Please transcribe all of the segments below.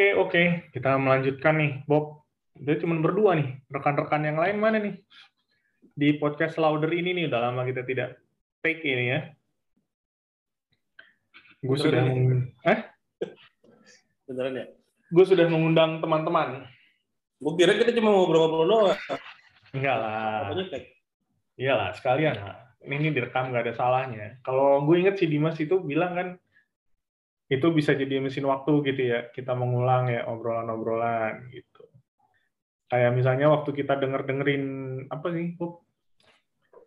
Oke, oke. Kita melanjutkan nih, Bob. Dia cuma berdua nih. Rekan-rekan yang lain mana nih? Di podcast Louder ini nih, udah lama kita tidak take ini ya. Gue sudah meng... eh? Beneran ya? Gue sudah mengundang teman-teman. Gue kira kita cuma ngobrol-ngobrol doang. Enggak lah. Iyalah, sekalian lah. Ini direkam nggak ada salahnya. Kalau gue inget si Dimas itu bilang kan, itu bisa jadi mesin waktu gitu ya. Kita mengulang ya obrolan-obrolan gitu. Kayak misalnya waktu kita denger-dengerin, apa sih, Bob?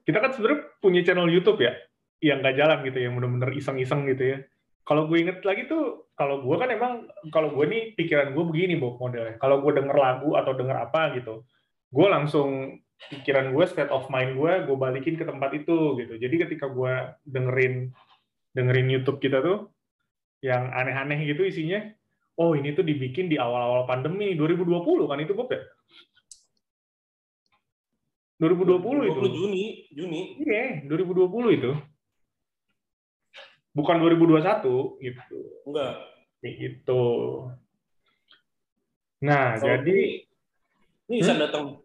Kita kan sebenarnya punya channel YouTube ya, yang nggak jalan gitu ya, bener-bener iseng-iseng gitu ya. Kalau gue inget lagi tuh, kalau gue kan emang, kalau gue nih pikiran gue begini, Bob, modelnya. Kalau gue denger lagu atau denger apa gitu, gue langsung pikiran gue, state of mind gue, gue balikin ke tempat itu gitu. Jadi ketika gue dengerin dengerin YouTube kita tuh, yang aneh-aneh gitu isinya, oh ini tuh dibikin di awal-awal pandemi 2020 kan itu Bob ya? 2020 itu. 20 Juni, Juni. Iya, 2020 itu. Bukan 2021 gitu. Enggak. Kayak gitu. Nah, Kalau jadi Ini Isan datang.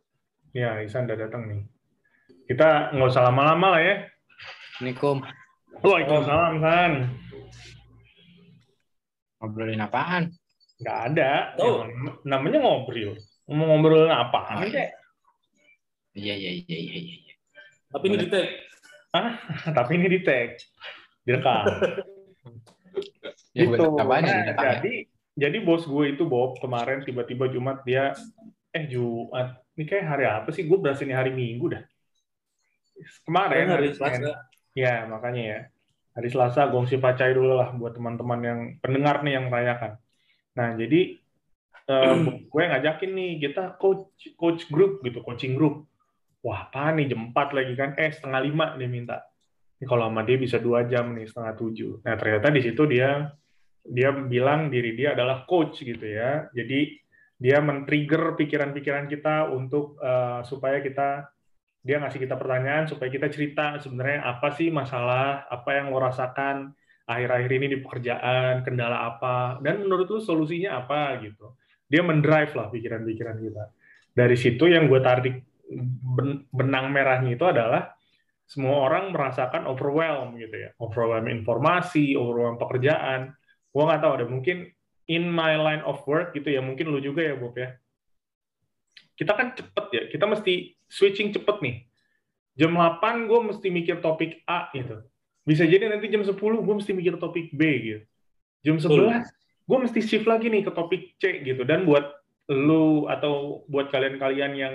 ya Isan udah datang nih. Kita nggak usah lama-lama lah ya. Assalamualaikum. Waalaikumsalam, San. Ngobrolin apaan? Nggak ada. Tahu. Yang namanya ngobrol. Mau ngobrolin apa? Oh, iya. Iya, iya, iya, iya, iya. iya. Tapi ini di tag. Tapi ini di tag. Direkam. Ya, gitu. apaan ya? Nah, ya? jadi, jadi bos gue itu Bob kemarin tiba-tiba Jumat dia eh Jumat ini kayak hari apa sih? Gue berasa ini hari Minggu dah. Kemarin hari Senin. Selasa. Ya makanya ya hari Selasa gongsi pacai dulu lah buat teman-teman yang pendengar nih yang merayakan. Nah jadi eh, gue ngajakin nih kita coach coach group gitu coaching group. Wah apa nih jam 4 lagi kan? Eh setengah lima dia minta. Ini kalau sama dia bisa dua jam nih setengah tujuh. Nah ternyata di situ dia dia bilang diri dia adalah coach gitu ya. Jadi dia men-trigger pikiran-pikiran kita untuk eh, supaya kita dia ngasih kita pertanyaan supaya kita cerita sebenarnya apa sih masalah, apa yang lo rasakan akhir-akhir ini di pekerjaan, kendala apa, dan menurut lo solusinya apa gitu. Dia mendrive lah pikiran-pikiran kita. Dari situ yang gue tarik ben- benang merahnya itu adalah semua orang merasakan overwhelm gitu ya, overwhelm informasi, overwhelm pekerjaan. Gue nggak tahu ada mungkin in my line of work gitu ya, mungkin lu juga ya Bob ya. Kita kan cepet ya, kita mesti switching cepet nih. Jam 8 gue mesti mikir topik A gitu. Bisa jadi nanti jam 10 gue mesti mikir topik B gitu. Jam 11 gue mesti shift lagi nih ke topik C gitu. Dan buat lu atau buat kalian-kalian yang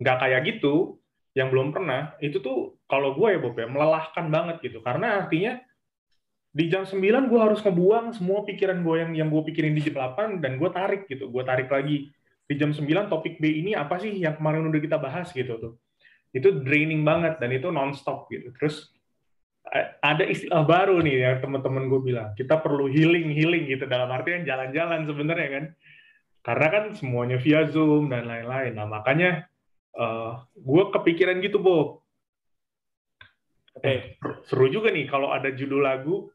nggak kayak gitu, yang belum pernah, itu tuh kalau gue ya Bob ya, melelahkan banget gitu. Karena artinya di jam 9 gue harus ngebuang semua pikiran gue yang yang gue pikirin di jam 8 dan gue tarik gitu. Gue tarik lagi di jam 9 topik B ini apa sih yang kemarin udah kita bahas gitu tuh. Itu draining banget dan itu nonstop gitu. Terus a- ada istilah baru nih yang teman-teman gue bilang, kita perlu healing healing gitu dalam artian jalan-jalan sebenarnya kan. Karena kan semuanya via Zoom dan lain-lain. Nah, makanya eh gue kepikiran gitu, Bob. Oke. Seru juga nih kalau ada judul lagu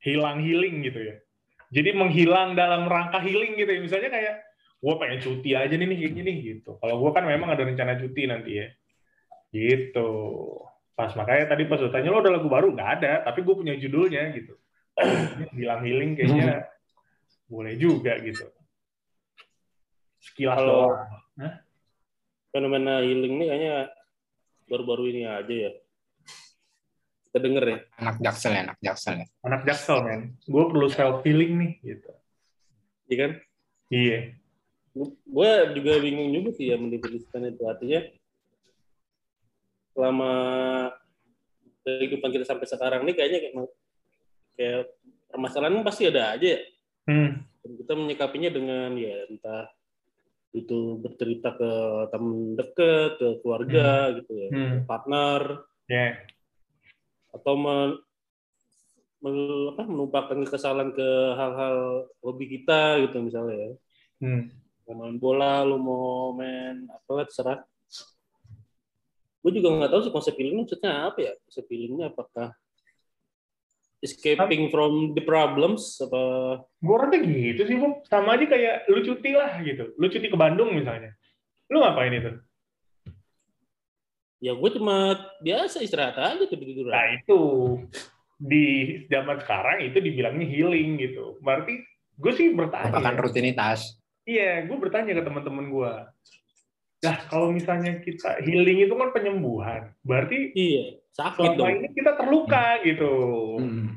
hilang healing gitu ya. Jadi menghilang dalam rangka healing gitu ya. Misalnya kayak gue pengen cuti aja nih nih kayak gini gitu. Kalau gue kan memang ada rencana cuti nanti ya. Gitu. Pas makanya tadi pas lu tanya lo ada lagu baru nggak ada, tapi gue punya judulnya gitu. Hilang healing kayaknya boleh juga gitu. Sekilas Kalau- doang. Fenomena healing ini kayaknya baru-baru ini aja ya. Kita denger ya. Anak jaksel ya, anak jaksel ya. Anak jaksel men. Gue perlu self healing nih gitu. Iya kan? Iya. Gue juga bingung juga sih ya mendefinisikan itu. Artinya selama kehidupan kita sampai sekarang nih kayaknya kayak, kayak permasalahan pasti ada aja ya. Hmm. Dan kita menyikapinya dengan ya entah itu bercerita ke teman dekat, ke keluarga gitu ya, Hmm. partner Ya. atau men, men- apa, menumpahkan kesalahan ke hal-hal hobi kita gitu misalnya ya. Hmm. Mau main bola, lu mau main apa terserah. Gue juga nggak tahu sih konsep healing maksudnya apa ya. Konsep healingnya apakah escaping from the problems apa Gue orangnya gitu sih, Bob. Sama aja kayak lu cuti lah gitu. Lu cuti ke Bandung misalnya. Lu ngapain itu? ya gue cuma biasa istirahat aja tidur tiduran Nah itu di zaman sekarang itu dibilangnya healing gitu. Berarti gue sih bertanya. Merupakan rutinitas. Iya, gue bertanya ke teman-teman gue. Nah, kalau misalnya kita healing itu kan penyembuhan. Berarti iya sakit selama dong ini kita terluka gitu. Hmm.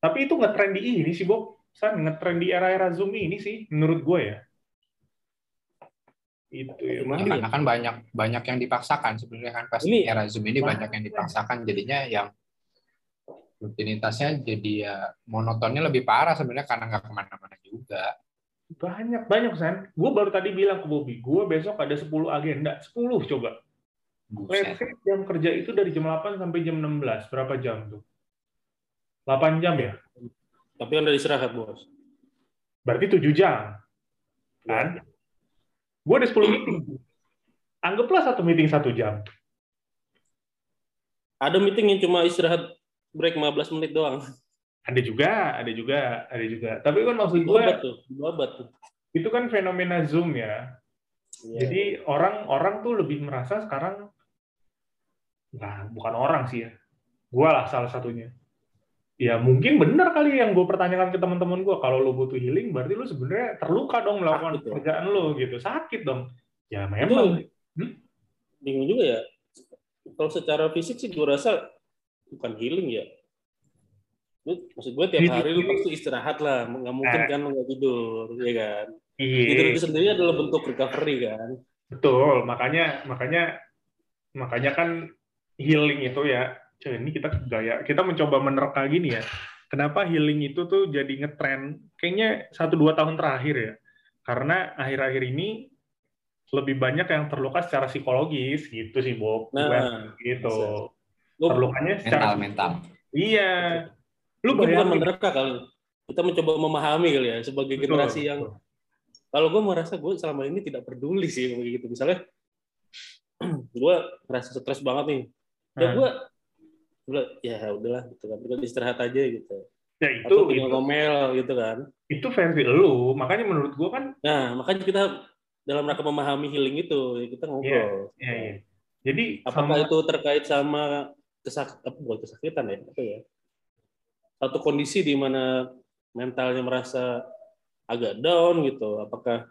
Tapi itu ngetrend di ini sih, Bob. San, ngetrend di era-era Zoom ini sih, menurut gue ya. Itu ya. Gimana Ya, ya? karena kan banyak banyak yang dipaksakan sebenarnya kan pas Ini- era zoom ini banyak yang dipaksakan jadinya yang rutinitasnya jadi ya monotonnya lebih parah sebenarnya karena nggak ke mana-mana juga. Banyak, banyak, San. Gue baru tadi bilang ke Bobby, gue besok ada 10 agenda. 10 coba. Let's say jam kerja itu dari jam 8 sampai jam 16. Berapa jam tuh? 8 jam ya? tapi kan udah istirahat bos Berarti 7 jam. Kan? Gue ada 10 meeting. Anggaplah satu meeting satu jam. ada meeting yang cuma istirahat break 15 menit doang Ada juga, ada juga, ada juga. Tapi kan maksud gue, tuh tuh itu kan fenomena Zoom ya. Iya. Jadi orang-orang tuh lebih merasa sekarang, nah bukan orang sih ya, gue lah salah satunya. Ya mungkin benar kali yang gue pertanyakan ke teman-teman gue, kalau lo butuh healing, berarti lo sebenarnya terluka dong melakukan Sakit dong. pekerjaan lo gitu, sakit dong. Ya itu memang. bingung juga ya kalau secara fisik sih gue rasa bukan healing ya Lu, maksud gue tiap hari lu pasti istirahat lah nggak mungkin Eh. kan lu nggak tidur ya kan Iya. tidur itu sendiri adalah bentuk recovery kan Betul, makanya makanya makanya kan healing itu ya. Cuy, ini kita gaya kita mencoba menerka gini ya. Kenapa healing itu tuh jadi ngetren kayaknya satu dua tahun terakhir ya. Karena akhir-akhir ini lebih banyak yang terluka secara psikologis gitu sih Bob. Gue nah gitu. Terlukanya secara Mental mental. Iya. Lu bukan menerka kali. Kita mencoba memahami kali ya sebagai Betul, generasi yang betul. kalau gue merasa gue selama ini tidak peduli sih begitu misalnya gue merasa stres banget nih. Ya gue gue ya udahlah gitu kan. Kita istirahat aja gitu. Ya itu atau tinggal itu, ngomel gitu kan. Itu versi lu. Makanya menurut gua kan nah makanya kita dalam rangka memahami healing itu ya kita ngobrol. Iya, iya. Jadi apakah sama- itu terkait sama kesak apa bukan kesakitan ya apa ya satu kondisi di mana mentalnya merasa agak down gitu apakah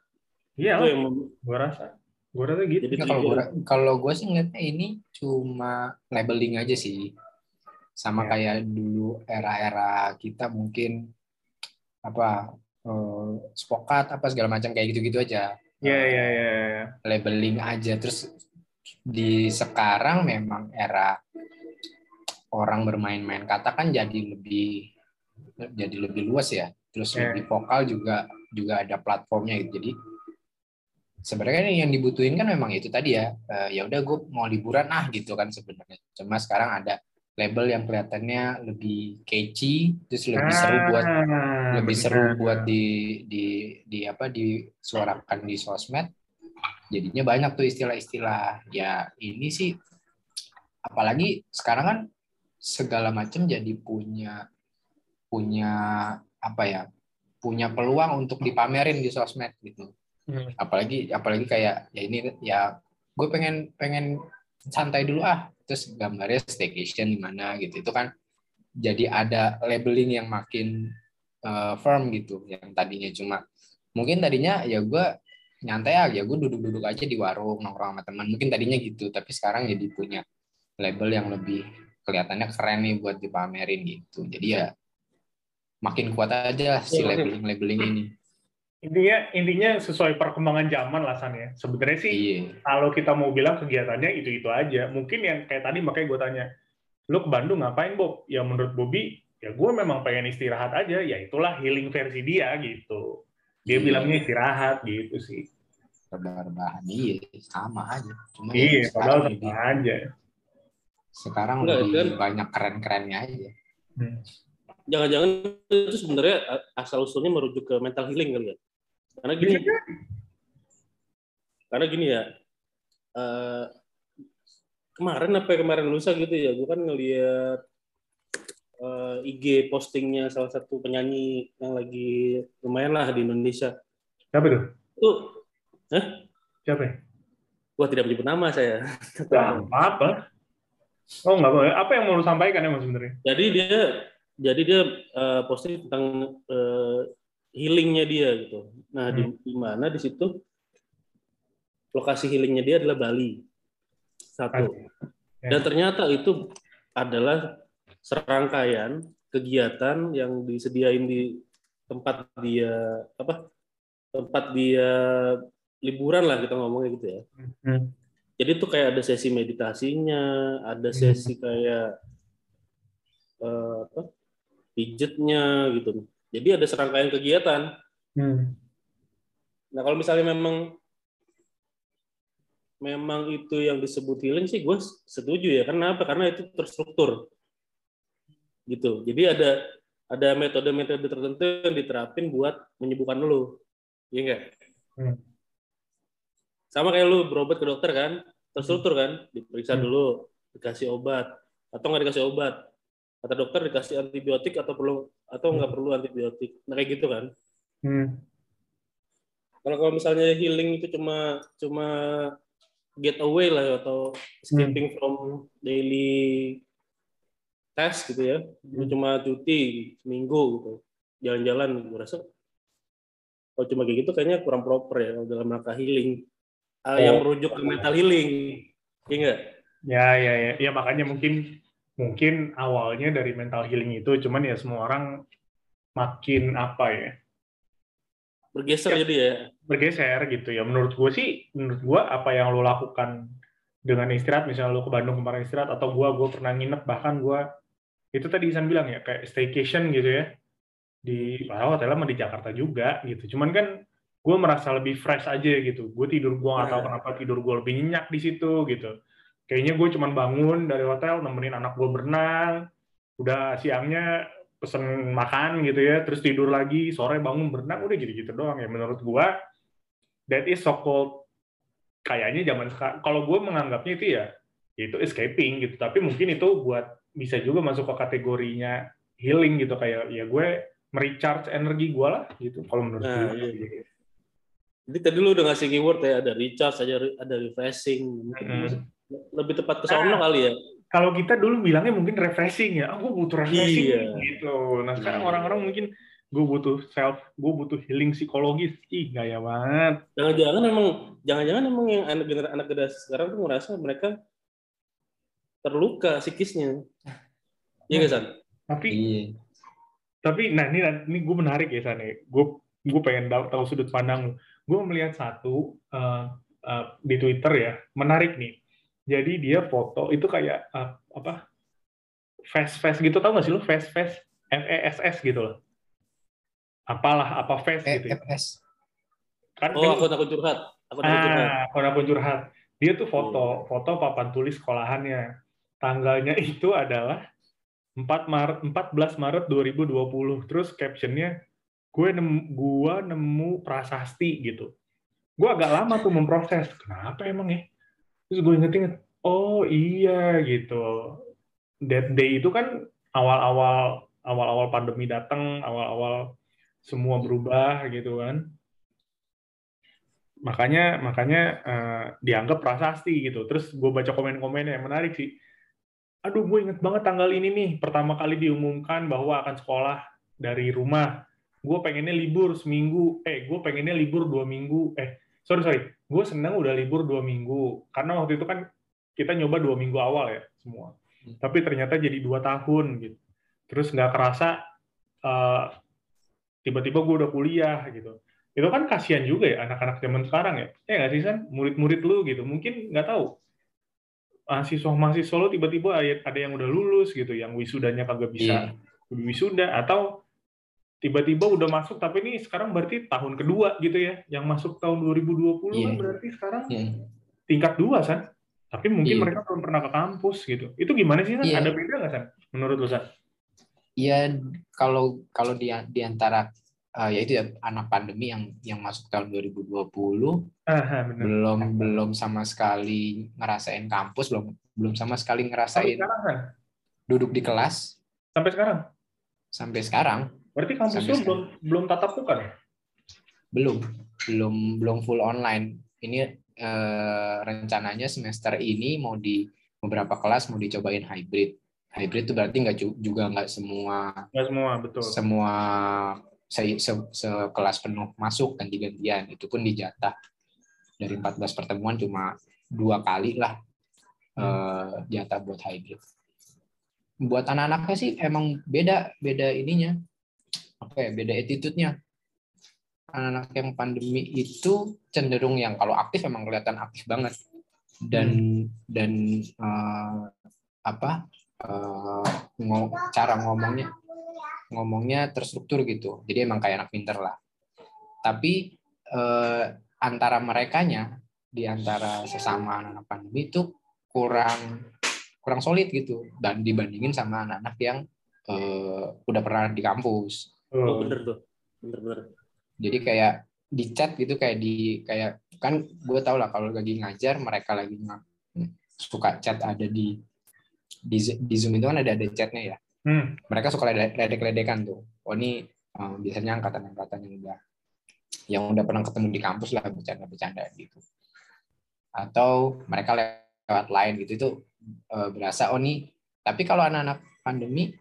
Iya, itu yang gua rasa. Gua rasa gitu. jadi Ya, kalau trigger? gua kalau gue sih ngeliatnya ini cuma labeling aja sih. Sama Ya. kayak dulu era-era kita mungkin apa eh, spokat apa segala macam kayak gitu-gitu aja. Iya, iya, iya. iya. Labeling aja terus di sekarang memang era orang bermain-main kata kan jadi lebih jadi lebih luas ya. Terus Ya. lebih vokal juga juga ada platformnya gitu. Jadi sebenarnya yang dibutuhin kan memang itu tadi ya eh, ya udah gue mau liburan ah gitu kan sebenarnya cuma sekarang ada label yang kelihatannya lebih catchy terus lebih seru buat Ah, lebih benar. seru buat di di di apa disuarakan di sosmed jadinya banyak tuh istilah-istilah ya ini sih apalagi sekarang kan segala macam jadi punya punya apa ya punya peluang untuk dipamerin di sosmed gitu. Hmm. apalagi apalagi kayak ya ini ya gue pengen pengen santai dulu ah terus gambarnya staycation di mana gitu. Itu kan jadi ada labeling yang makin eh, firm gitu yang tadinya cuma mungkin tadinya ya gue nyantai aja gue duduk-duduk aja di warung nongkrong sama teman. Mungkin tadinya gitu tapi sekarang jadi punya label yang lebih kelihatannya keren nih buat dipamerin gitu jadi ya makin kuat aja si Ya, makin- labeling labeling ini Intinya intinya sesuai perkembangan zaman lah San ya. Sebenarnya sih iya kalau kita mau bilang kegiatannya itu-itu aja. Mungkin yang kayak tadi makanya gue tanya, lu ke Bandung ngapain Bob? Ya menurut Bobby, ya gue memang pengen istirahat aja. Ya itulah healing versi dia gitu. Dia Iya. bilangnya istirahat gitu sih. rebahan iya sama aja cuma Iya, ya padahal sama aja. Sekarang Enggak, lebih kan- banyak keren-kerennya aja Hmm. jangan-jangan itu sebenarnya asal usulnya merujuk ke mental healing kali ya karena gini Bisa karena gini ya eh, kemarin apa ya, kemarin lusa gitu ya gue kan ngelihat eh, IG postingnya salah satu penyanyi yang lagi lumayan lah di Indonesia. Siapa itu? Itu, Siapa ya? gua tidak menyebut nama saya. Nggak apa-apa. Oh, nggak apa Apa yang mau lu sampaikan emang sebenarnya? Jadi dia, jadi dia eh, posting tentang eh, healingnya dia gitu. Nah, di, Hmm. di mana di situ lokasi healingnya dia adalah Bali. Satu. Ya. Dan ternyata itu adalah serangkaian kegiatan yang disediain di tempat dia apa tempat dia liburan lah kita ngomongnya gitu ya. Hmm. Jadi itu kayak ada sesi meditasinya, ada Hmm. sesi kayak eh, apa pijetnya gitu. Jadi ada serangkaian kegiatan. Hmm. Nah kalau misalnya memang memang itu yang disebut healing sih gue setuju ya. Karena apa? Karena itu terstruktur. Gitu. Jadi ada ada metode-metode tertentu yang diterapin buat menyembuhkan lu. Iya enggak? Hmm. Sama kayak lu berobat ke dokter kan, terstruktur kan, diperiksa Hmm. dulu, dikasih obat atau nggak dikasih obat. Kata dokter dikasih antibiotik atau perlu atau nggak perlu antibiotik. Nah kayak gitu kan. Hmm. Kalau kalau misalnya healing itu cuma cuma get away lah atau escaping from daily test gitu ya, Hmm. cuma cuti seminggu gitu, jalan-jalan, gue rasa kalau cuma kayak gitu kayaknya kurang proper ya dalam rangka healing Ah, yang Oh. merujuk ke mental healing, iya nggak? Ya, ya, ya. Ya makanya mungkin mungkin awalnya dari mental healing itu, cuman ya semua orang makin apa ya Bergeser Ya. jadi ya. bergeser gitu ya. Menurut gue sih, menurut gue apa yang lo lakukan dengan istirahat, misalnya lo ke Bandung kemarin istirahat, atau gue gue pernah nginep bahkan gue itu tadi Isan bilang ya kayak staycation gitu ya di padahal hotelnya mah di Jakarta juga gitu. Cuman kan gue merasa lebih fresh aja gitu. Gue tidur gue nggak tahu Nah. kenapa tidur gue lebih nyenyak di situ gitu. Kayaknya gue cuman bangun dari hotel nemenin anak gue berenang, udah siangnya pesen makan gitu ya, terus tidur lagi, sore bangun berenang, udah gitu-gitu doang ya. Menurut gue that is so called kayaknya zaman sekarang. Kalau gue menganggapnya itu ya itu escaping gitu. Tapi mungkin itu buat bisa juga masuk ke kategorinya healing gitu kayak ya gue merecharge energi gue lah gitu. Kalau menurut Nah, gue. iya. Jadi tadi lu udah ngasih keyword ya, ada recharge, ada ada refreshing. Mungkin Mm-mm. Lebih tepat ke sono kali ya. Kalau kita dulu bilangnya mungkin refreshing ya, gue butuh refreshing Iya. gitu. Nah sekarang Iya. orang-orang mungkin gue butuh self, gue butuh healing psikologis. Ih gaya banget. Jangan-jangan emang jangan-jangan emang yang anak anak generasi sekarang tuh ngerasa mereka terluka psikisnya. Iya nggak San? Tapi Iya. tapi nah ini ini gue menarik ya sana gue gue pengen tahu, tahu sudut pandang lu gue melihat satu uh, uh, di Twitter ya menarik nih jadi dia foto itu kayak uh, apa face face gitu tau gak sih lu face face F E S S gitu loh apalah apa face Eh, gitu ya. FS. Oh, kan dia- aku takut curhat. Aku takut curhat. Ah, curhat. Dia tuh foto, foto papan tulis sekolahannya. Tanggalnya itu adalah 4 Maret 14 Maret 2020. Terus captionnya gue nemu, gua nemu prasasti gitu. Gue agak lama tuh memproses. Kenapa emang ya? Terus gue inget-inget, oh iya gitu. That day itu kan awal-awal awal-awal pandemi datang, awal-awal semua berubah gitu kan makanya makanya eh, dianggap prasasti gitu. Terus gue baca komen-komennya yang menarik sih. Aduh, gue inget banget tanggal ini nih. Pertama kali diumumkan bahwa akan sekolah dari rumah. Gue pengennya libur seminggu. Eh, gue pengennya libur dua minggu. Eh, sorry sorry. Gue senang udah libur dua minggu. Karena waktu itu kan kita nyoba dua minggu awal ya semua. Tapi ternyata jadi dua tahun gitu. Terus nggak kerasa eh, tiba-tiba gue udah kuliah gitu itu kan kasihan juga ya anak-anak zaman sekarang ya ya nggak sih san murid-murid lu gitu mungkin nggak tahu mahasiswa mahasiswa lu tiba-tiba ada ada yang udah lulus gitu yang wisudanya kagak bisa wisuda atau tiba-tiba udah masuk tapi ini sekarang berarti tahun kedua gitu ya yang masuk tahun 2020 kan Iya. berarti sekarang Iya. tingkat dua san tapi mungkin Iya. mereka belum pernah ke kampus gitu itu gimana sih san Iya. ada beda nggak san menurut lu san Iya, kalau kalau di di antara eh, ya itu ya anak pandemi yang yang masuk tahun 2020 ah benar belum belum sama sekali ngerasain kampus, belum belum sama sekali ngerasain sekarang kan duduk di kelas. Sampai sekarang? Sampai sekarang. Berarti kampus lu belum belum tatap muka ya? Belum, belum belum full online. Ini eh, rencananya semester ini mau di beberapa kelas mau dicobain hybrid. Hybrid itu berarti nggak ju- juga nggak semua Nggak semua, betul. semua se- se- sekelas penuh masuk ganti-gantian. Itu pun dijatah dari 14 pertemuan cuma dua kali lah eh, jatah buat hybrid. Buat anak-anaknya sih emang beda beda ininya apa ya beda attitude-nya. Anak-anak yang pandemi itu cenderung yang kalau aktif emang kelihatan aktif banget dan dan eh, apa eh, ngo- cara ngomongnya ngomongnya terstruktur gitu. Jadi emang kayak anak pinter lah. Tapi eh, antara merekanya di antara sesama anak-anak pandemi itu kurang kurang solid gitu dan dibandingin sama anak-anak yang eh, udah pernah di kampus. Oh, Tuh. bener tuh. Bener-bener. Jadi kayak di chat gitu kayak di kayak kan gue tau lah kalau lagi ngajar mereka lagi suka chat ada di di, di Zoom itu kan ada ada chatnya ya. Hmm. Mereka suka lede- ledek-ledekan tuh. Oh ini eh, biasanya angkatan-angkatan yang udah yang udah pernah ketemu di kampus lah bercanda-bercanda gitu. Atau mereka lewat lain gitu itu eh, berasa oh nih. Tapi kalau anak-anak pandemi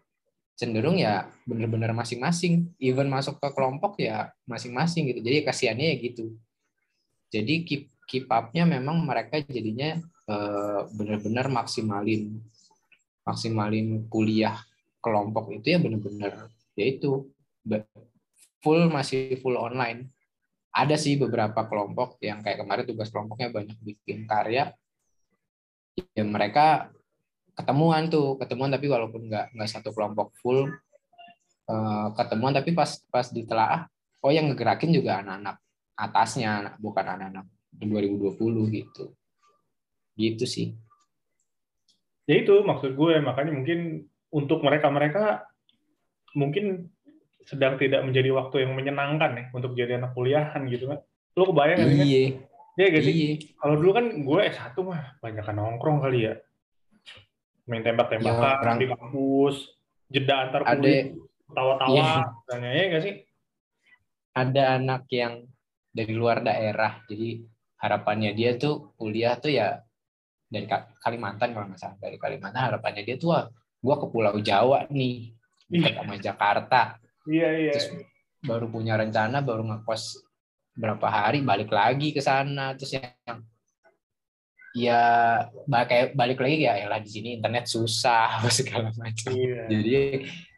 cenderung ya bener-bener masing-masing. Even masuk ke kelompok ya masing-masing gitu. Jadi kasihannya ya gitu. Jadi keep keep up-nya memang mereka jadinya eh, bener-bener maksimalin maksimalin kuliah kelompok itu ya bener-bener yaitu full masih full online. Ada sih beberapa kelompok yang kayak kemarin tugas kelompoknya banyak bikin karya. Ya mereka ketemuan tuh, ketemuan tapi walaupun nggak nggak satu kelompok full eh, ketemuan tapi pas pas ditelaah oh yang ngegerakin juga anak-anak atasnya bukan anak-anak 2020 gitu. Gitu sih. Ya itu maksud gue, makanya mungkin untuk mereka-mereka mungkin sedang tidak menjadi waktu yang menyenangkan ya untuk jadi anak kuliahan gitu kan. Lu kebayang sih? kan? Iya. Iya gak sih? Iya. Kalau dulu kan gue S1 mah banyak nongkrong kali ya. Main tembak-tembakan Ya, orang- di kampus, jeda antar kuliah, tawa-tawa, Iya. misalnya ya gak sih? ada anak yang dari luar daerah jadi harapannya dia tuh kuliah tuh ya dari Ka- Kalimantan kalau nggak salah dari Kalimantan harapannya dia tuh wah gua ke Pulau Jawa nih dekat sama Jakarta Iya, iya. terus baru punya rencana baru ngekos berapa hari balik lagi ke sana terus yang ya ba- kayak balik lagi ya elah di sini internet susah apa segala macam Iya. jadi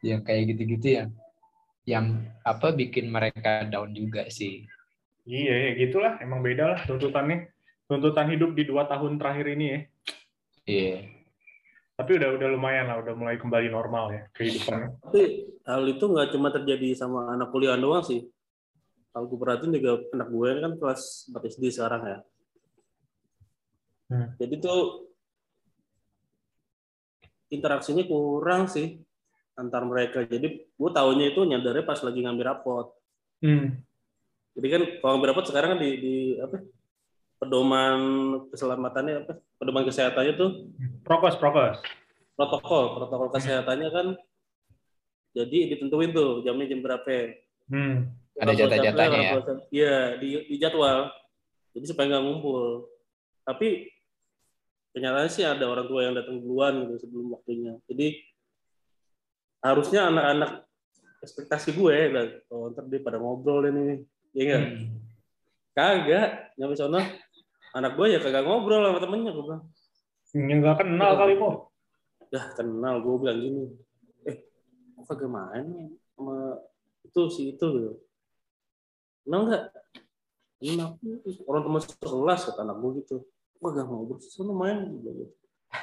yang kayak gitu-gitu yang yang apa bikin mereka down juga sih Iya, ya gitulah. Emang beda lah tuntutannya. Tuntutan hidup di dua tahun terakhir ini ya. iya Tapi udah udah lumayan lah, udah mulai kembali normal ya kehidupannya. Tapi hal itu nggak cuma terjadi sama anak kuliah doang sih. Kalau gue perhatiin juga anak gue kan kelas 4 SD sekarang ya. Hmm. Jadi tuh interaksinya kurang sih antar mereka. Jadi gue tahunya itu nyadarnya pas lagi ngambil rapot. Hmm. Jadi kan kalau ngambil rapot sekarang kan di, di apa? Pedoman keselamatannya apa? Pedoman kesehatannya tuh Prokes, prokes. protokol, protokol kesehatannya kan jadi ditentuin tuh jamnya jam berapa. Hmm. Ada jatah-jatahnya ya? Iya, di, di jadwal. Jadi supaya nggak ngumpul. Tapi kenyataannya sih ada orang tua yang datang duluan gitu sebelum waktunya. Jadi harusnya anak-anak ekspektasi gue, lah, oh, ntar dia pada ngobrol ini, ya enggak? Hmm. Kagak, nyampe sono anak gue ya kagak ngobrol sama temennya gue bilang. Yang nggak kenal kali kok. Dah kenal gue bilang gini, eh kok kagak main sama itu si itu gitu. Kenal nggak? Kenal. Orang teman sekelas kata anak gue gitu. Gue gak mau gue sana main. Gua bilang gitu.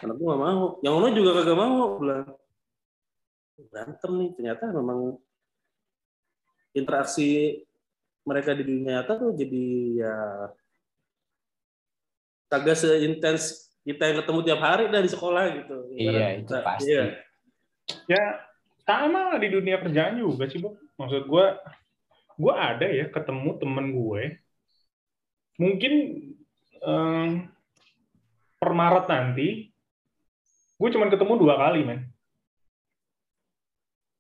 Anak gue gak mau. Yang ono juga kagak mau. Bilang berantem nih. Ternyata memang interaksi mereka di dunia nyata tuh jadi ya kagak seintens kita yang ketemu tiap hari dari sekolah gitu. Iya, itu Kita- pasti. Iya. Ya sama lah di dunia kerjaan juga sih, Bob. Maksud gue, gue ada ya ketemu temen gue. Mungkin em, per Maret nanti, gue cuma ketemu dua kali, men.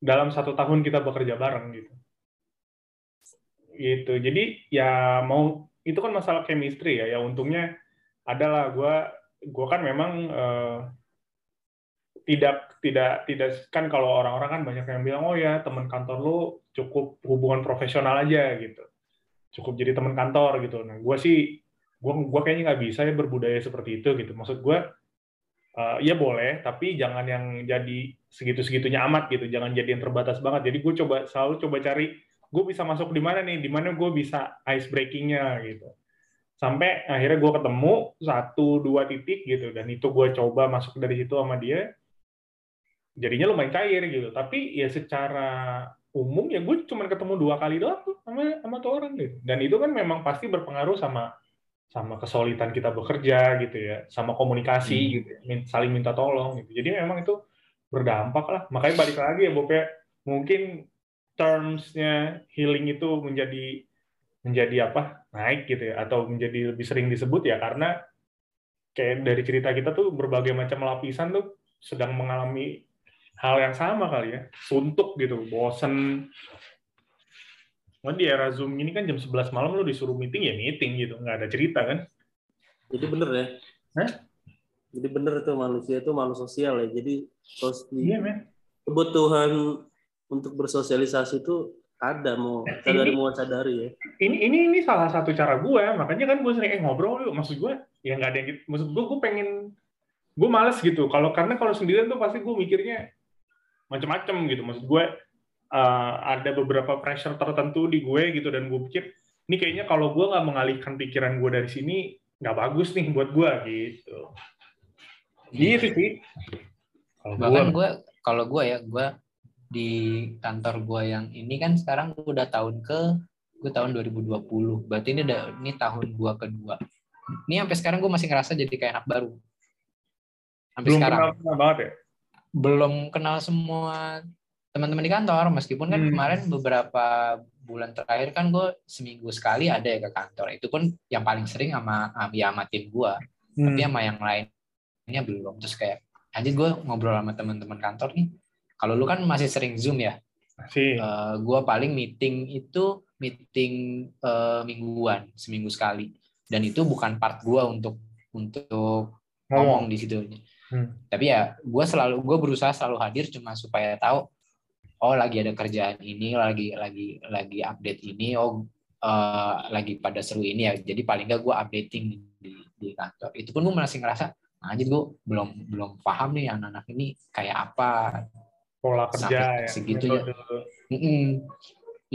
dalam satu tahun kita bekerja bareng gitu. Gitu. Jadi ya mau itu kan masalah chemistry ya. Ya untungnya adalah gue gue kan memang uh, tidak tidak tidak kan kalau orang-orang kan banyak yang bilang oh ya teman kantor lu cukup hubungan profesional aja gitu. Cukup jadi teman kantor gitu. Nah gue sih gue gue kayaknya nggak bisa ya berbudaya seperti itu gitu. Maksud gue uh, ya boleh tapi jangan yang jadi segitu segitunya amat gitu. Jangan jadi yang terbatas banget. Jadi gue coba selalu coba cari gue bisa masuk di mana nih? Di mana gue bisa ice breakingnya gitu. Sampai akhirnya gue ketemu satu dua titik gitu. Dan itu gue coba masuk dari situ sama dia jadinya lumayan cair gitu. Tapi ya secara umum ya gue cuma ketemu dua kali doang sama sama tuh orang gitu. Dan itu kan memang pasti berpengaruh sama sama kesulitan kita bekerja gitu ya sama komunikasi hmm. gitu saling minta tolong gitu. Jadi memang itu berdampak lah. Makanya balik lagi ya Bob ya mungkin termsnya healing itu menjadi menjadi apa naik gitu ya atau menjadi lebih sering disebut ya karena kayak dari cerita kita tuh berbagai macam lapisan tuh sedang mengalami hal yang sama kali ya. Suntuk gitu bosen Cuman di era Zoom ini kan jam 11 malam lu disuruh meeting ya meeting gitu, nggak ada cerita kan? Jadi bener ya? Hah? Jadi bener tuh manusia itu makhluk sosial ya. Jadi iya, kebutuhan untuk bersosialisasi itu ada mau sadari mau sadari ya ini ini ini salah satu cara gue makanya kan gue sering eh, ngobrol yuk maksud gue ya nggak ada yang gitu maksud gue gue pengen gue males gitu kalau karena kalau sendirian tuh pasti gue mikirnya macam-macam gitu maksud gue uh, ada beberapa pressure tertentu di gue gitu dan gue pikir ini kayaknya kalau gue nggak mengalihkan pikiran gue dari sini nggak bagus nih buat gue gitu. Gitu sih. Kalau bahkan gue kalau gue ya gue di kantor gue yang ini kan sekarang gue udah tahun ke gue tahun 2020 berarti ini udah ini tahun gue kedua. Ini sampai sekarang gue masih ngerasa jadi kayak anak baru. Sampai belum sekarang. kenal banget ya? Belum kenal semua teman-teman di kantor meskipun kan hmm. kemarin beberapa bulan terakhir kan gue seminggu sekali ada ya ke kantor itu pun yang paling sering sama ya sama tim gue hmm. tapi sama yang lainnya belum terus kayak aja gue ngobrol sama teman-teman kantor nih kalau lu kan masih sering Zoom ya? Masih. Uh, gua paling meeting itu meeting uh, mingguan, seminggu sekali. Dan itu bukan part gua untuk untuk ngomong di situ. Hmm. Tapi ya gua selalu gua berusaha selalu hadir cuma supaya tahu oh lagi ada kerjaan ini, lagi lagi lagi update ini, oh uh, lagi pada seru ini ya. Jadi paling nggak gue updating di, di kantor. Itu pun gue masih ngerasa, anjir gue belum belum paham nih anak-anak ini kayak apa pola kerja ya segitunya mm -mm.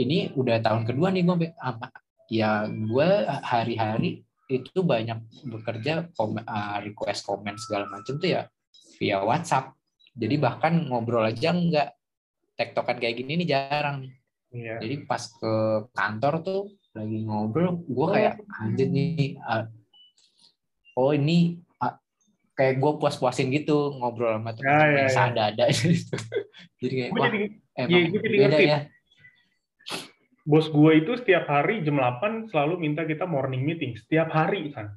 ini udah tahun kedua nih gue ya gue hari-hari itu banyak bekerja komen, uh, request komen segala macam tuh ya via WhatsApp jadi bahkan ngobrol aja enggak tektokan kayak gini nih jarang nih iya. jadi pas ke kantor tuh lagi ngobrol gue kayak anjir nih uh, oh ini kayak gue puas-puasin gitu ngobrol sama teman ya, ya, ya. ada-ada gitu. jadi kayak wah jadi, emang ya, jadi beda ngerti. ya bos gue itu setiap hari jam 8 selalu minta kita morning meeting setiap hari kan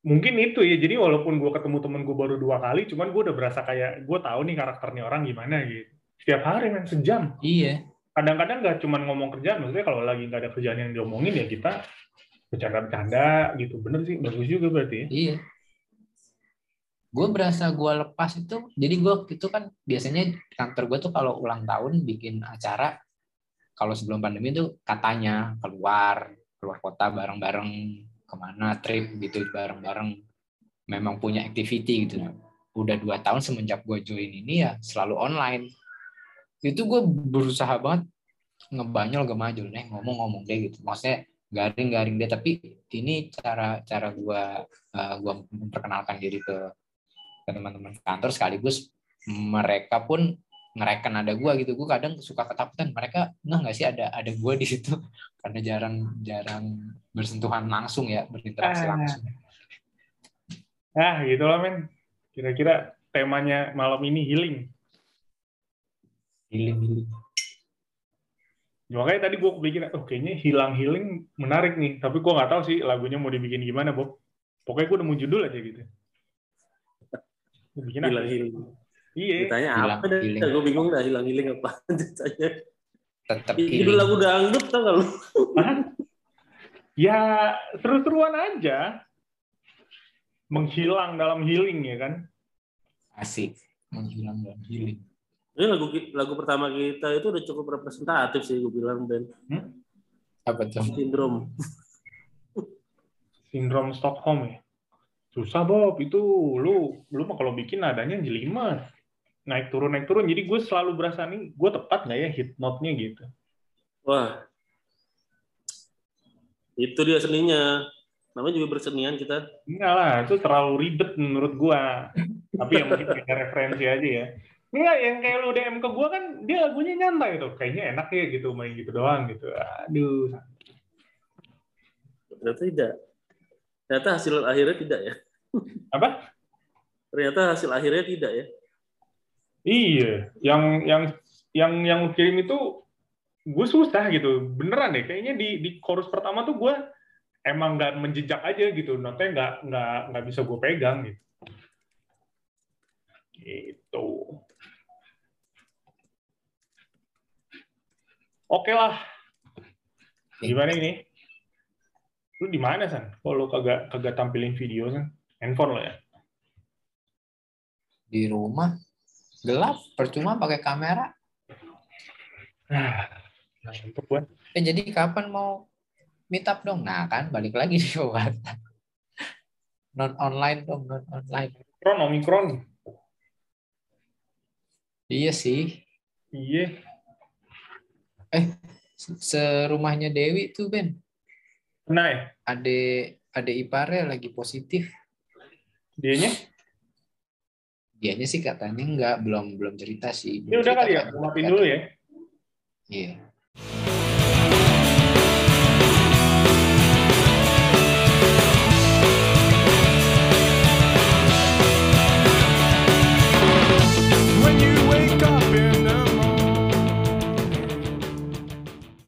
mungkin itu ya jadi walaupun gue ketemu temen gue baru dua kali cuman gue udah berasa kayak gue tahu nih karakternya orang gimana gitu setiap hari kan sejam. Iya. Kadang-kadang nggak cuma ngomong kerjaan maksudnya kalau lagi nggak ada kerjaan yang diomongin ya kita bercanda-bercanda gitu. Bener sih bagus juga berarti ya. iya. Gue berasa gue lepas itu jadi gue itu kan biasanya kantor gue tuh kalau ulang tahun bikin acara kalau sebelum pandemi itu katanya keluar keluar kota bareng-bareng ke mana trip gitu bareng-bareng. Memang punya activity gitu. Udah dua tahun semenjak gue join ini ya selalu online itu gue berusaha banget ngebanyol gak maju nih ngomong-ngomong deh gitu. Maksudnya garing-garing deh tapi ini cara cara gue uh, gue memperkenalkan diri ke ke teman-teman kantor sekaligus mereka pun ngereken ada gue gitu. Gue kadang suka ketakutan mereka nggak nggak sih ada ada gue di situ? Karena jarang jarang bersentuhan langsung ya berinteraksi ah. langsung. Ah gitu lah men kira-kira temanya malam ini healing healing healing ya, makanya tadi gue kepikiran oh kayaknya hilang healing menarik nih tapi gue nggak tahu sih lagunya mau dibikin gimana Bob pokoknya gue udah mau judul aja gitu bikin hilang healing Iya. Ditanya Hilang apa dah? Gue bingung dah hilang healing apa. Ditanya. Tetap Judul lagu dangdut tau gak lu? Ya seru-seruan aja. Menghilang dalam healing ya kan. Asik. Menghilang dalam healing. Ini lagu lagu pertama kita itu udah cukup representatif sih gue bilang Ben. Apa tuh? Sindrom. Sindrom Stockholm ya. Susah Bob itu lu lu mah kalau bikin nadanya jelimet. Naik turun naik turun. Jadi gue selalu berasa nih gue tepat nggak ya hit note-nya gitu. Wah. Itu dia seninya. Namanya juga bersenian kita. Enggak lah, itu terlalu ribet menurut gua. Tapi yang mungkin kayak referensi aja ya. Enggak, yang kayak lu DM ke gua kan dia lagunya nyantai tuh. Kayaknya enak ya gitu main gitu doang gitu. Aduh. Ternyata tidak. Ternyata hasil akhirnya tidak ya. Apa? Ternyata hasil akhirnya tidak ya. Iya, yang yang yang yang kirim itu gue susah gitu. Beneran deh, kayaknya di di chorus pertama tuh gue emang nggak menjejak aja gitu. Notanya nggak nggak nggak bisa gue pegang gitu. Gitu. Oke lah. Gimana ini? Lu di mana san? Kalau lu kagak kagak tampilin video san? Handphone lo ya? Di rumah gelap, percuma pakai kamera. Ah, untuk gue. Eh jadi kapan mau meet up dong? Nah kan balik lagi di buat non online dong, non online. Omikron, Omikron. Iya sih. Iya. Serumahnya Dewi tuh Ben, Nah ya, ade ade iparnya lagi positif. dianya? Dianya sih katanya enggak, belum belum cerita sih. Ini udah kali ya, maafin dulu ya. Iya.